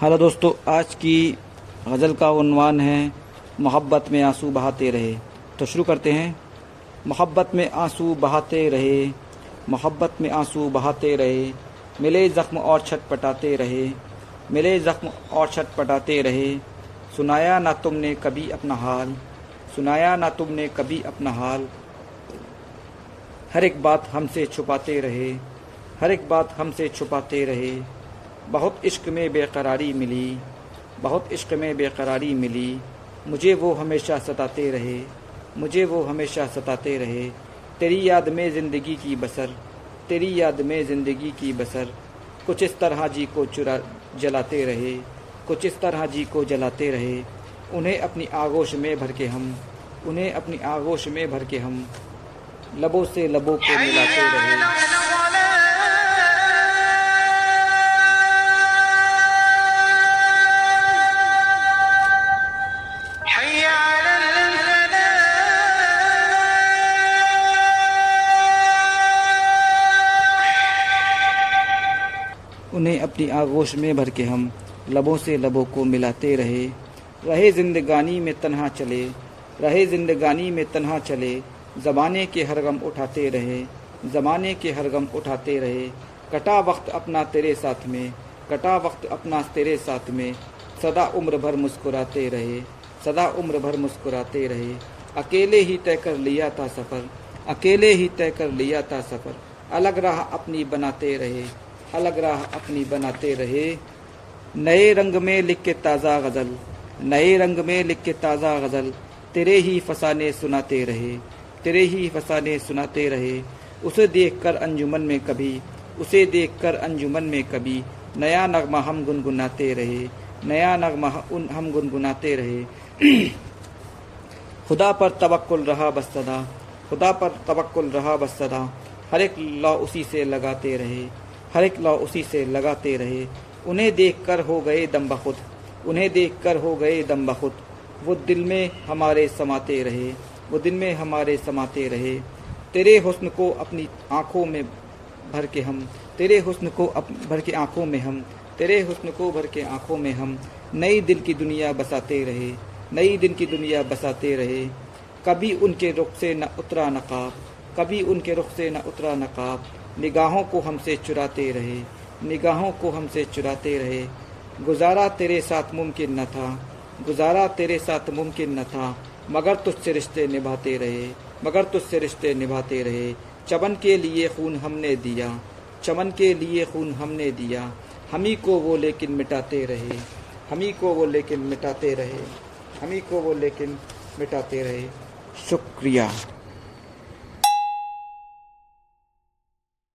Hello दोस्तों, आज की गज़ल का उन्वान है, मोहब्बत में आँसू बहाते रहे। तो शुरू करते हैं। मोहब्बत में आँसू बहाते रहे, मोहब्बत में आँसू बहाते रहे। मिले ज़ख्म और छटपटाते रहे, मिले ज़ख्म और छटपटाते रहे। सुनाया ना तुमने कभी अपना हाल, सुनाया ना तुमने कभी अपना हाल। हर एक बात हमसे छुपाते रहे, हर एक बात हमसे छुपाते रहे। बहुत इश्क में बेकरारी मिली, बहुत इश्क में बेकरारी मिली। मुझे वो हमेशा सताते रहे, मुझे वो हमेशा सताते रहे। तेरी याद में ज़िंदगी की बसर, तेरी याद में ज़िंदगी की बसर। कुछ इस तरह जी को चुरा, जलाते रहे, कुछ इस तरह जी को जलाते रहे। उन्हें अपनी आगोश में भर के हम, उन्हें अपनी आगोश में भर के हम। लबों से लबों को मिलाते रहे। उन्हें अपनी आगोश में भर के हम लबों से लबों को मिलाते रहे। रहे जिंदगानी में तन्हा चले, रहे जिंदगानी में तन्हा चले, ज़माने के हर गम उठाते रहे, ज़माने के हर गम उठाते रहे। कटा वक्त अपना तेरे साथ में, कटा वक्त अपना तेरे साथ में, सदा उम्र भर मुस्कुराते रहे, सदा उम्र भर मुस्कुराते रहे। अकेले ही तय कर लिया था सफ़र, अकेले ही तय कर लिया था सफ़र, अलग राह अपनी बनाते रहे। अलग राह अपनी बनाते रहे। नए रंग में लिख के ताज़ा गज़ल, नए रंग में लिख के ताज़ा गज़ल, तेरे ही फसाने सुनाते रहे, तेरे ही फसाने सुनाते रहे। उसे देखकर अंजुमन में कभी, उसे देखकर अंजुमन में कभी नया नगमा हम गुनगुनाते रहे, नया नगमा हम गुनगुनाते रहे। खुदा पर तवक्कुल रहा बस सदा, खुदा पर तवक्कुल रहा बस सदा, हर एक लौ उसी से लगाते रहे। हर एक लौ उसी से लगाते रहे। उन्हें देखकर हो गए दम बखुद उन्हें देखकर हो गए दम बखुद वो दिल में हमारे समाते रहे। वो दिल में हमारे समाते रहे। तेरे हुस्न को अपनी आँखों में भर के हम। तेरे हुस्न को अप, भर के आँखों में हम। तेरे हुस्न को भर के आँखों में हम। नई दिल की दुनिया बसाते रहे। नई दिन की दुनिया बसाते रहे। कभी उनके रुख से न उतरा नकाब। कभी उनके रुख से न उतरा नकाब। निगाहों को हमसे चुराते रहे, निगाहों को हमसे चुराते रहे। गुजारा तेरे साथ मुमकिन न था, गुजारा तेरे साथ मुमकिन न था, मगर तुझसे रिश्ते निभाते रहे, मगर तुझसे रिश्ते निभाते रहे। चमन के लिए खून हमने दिया, चमन के लिए खून हमने दिया। हमी को वो लेकिन मिटाते रहे, हमी को वो लेकिन मिटाते रहे, हमी को वो लेकिन मिटाते रहे। शुक्रिया।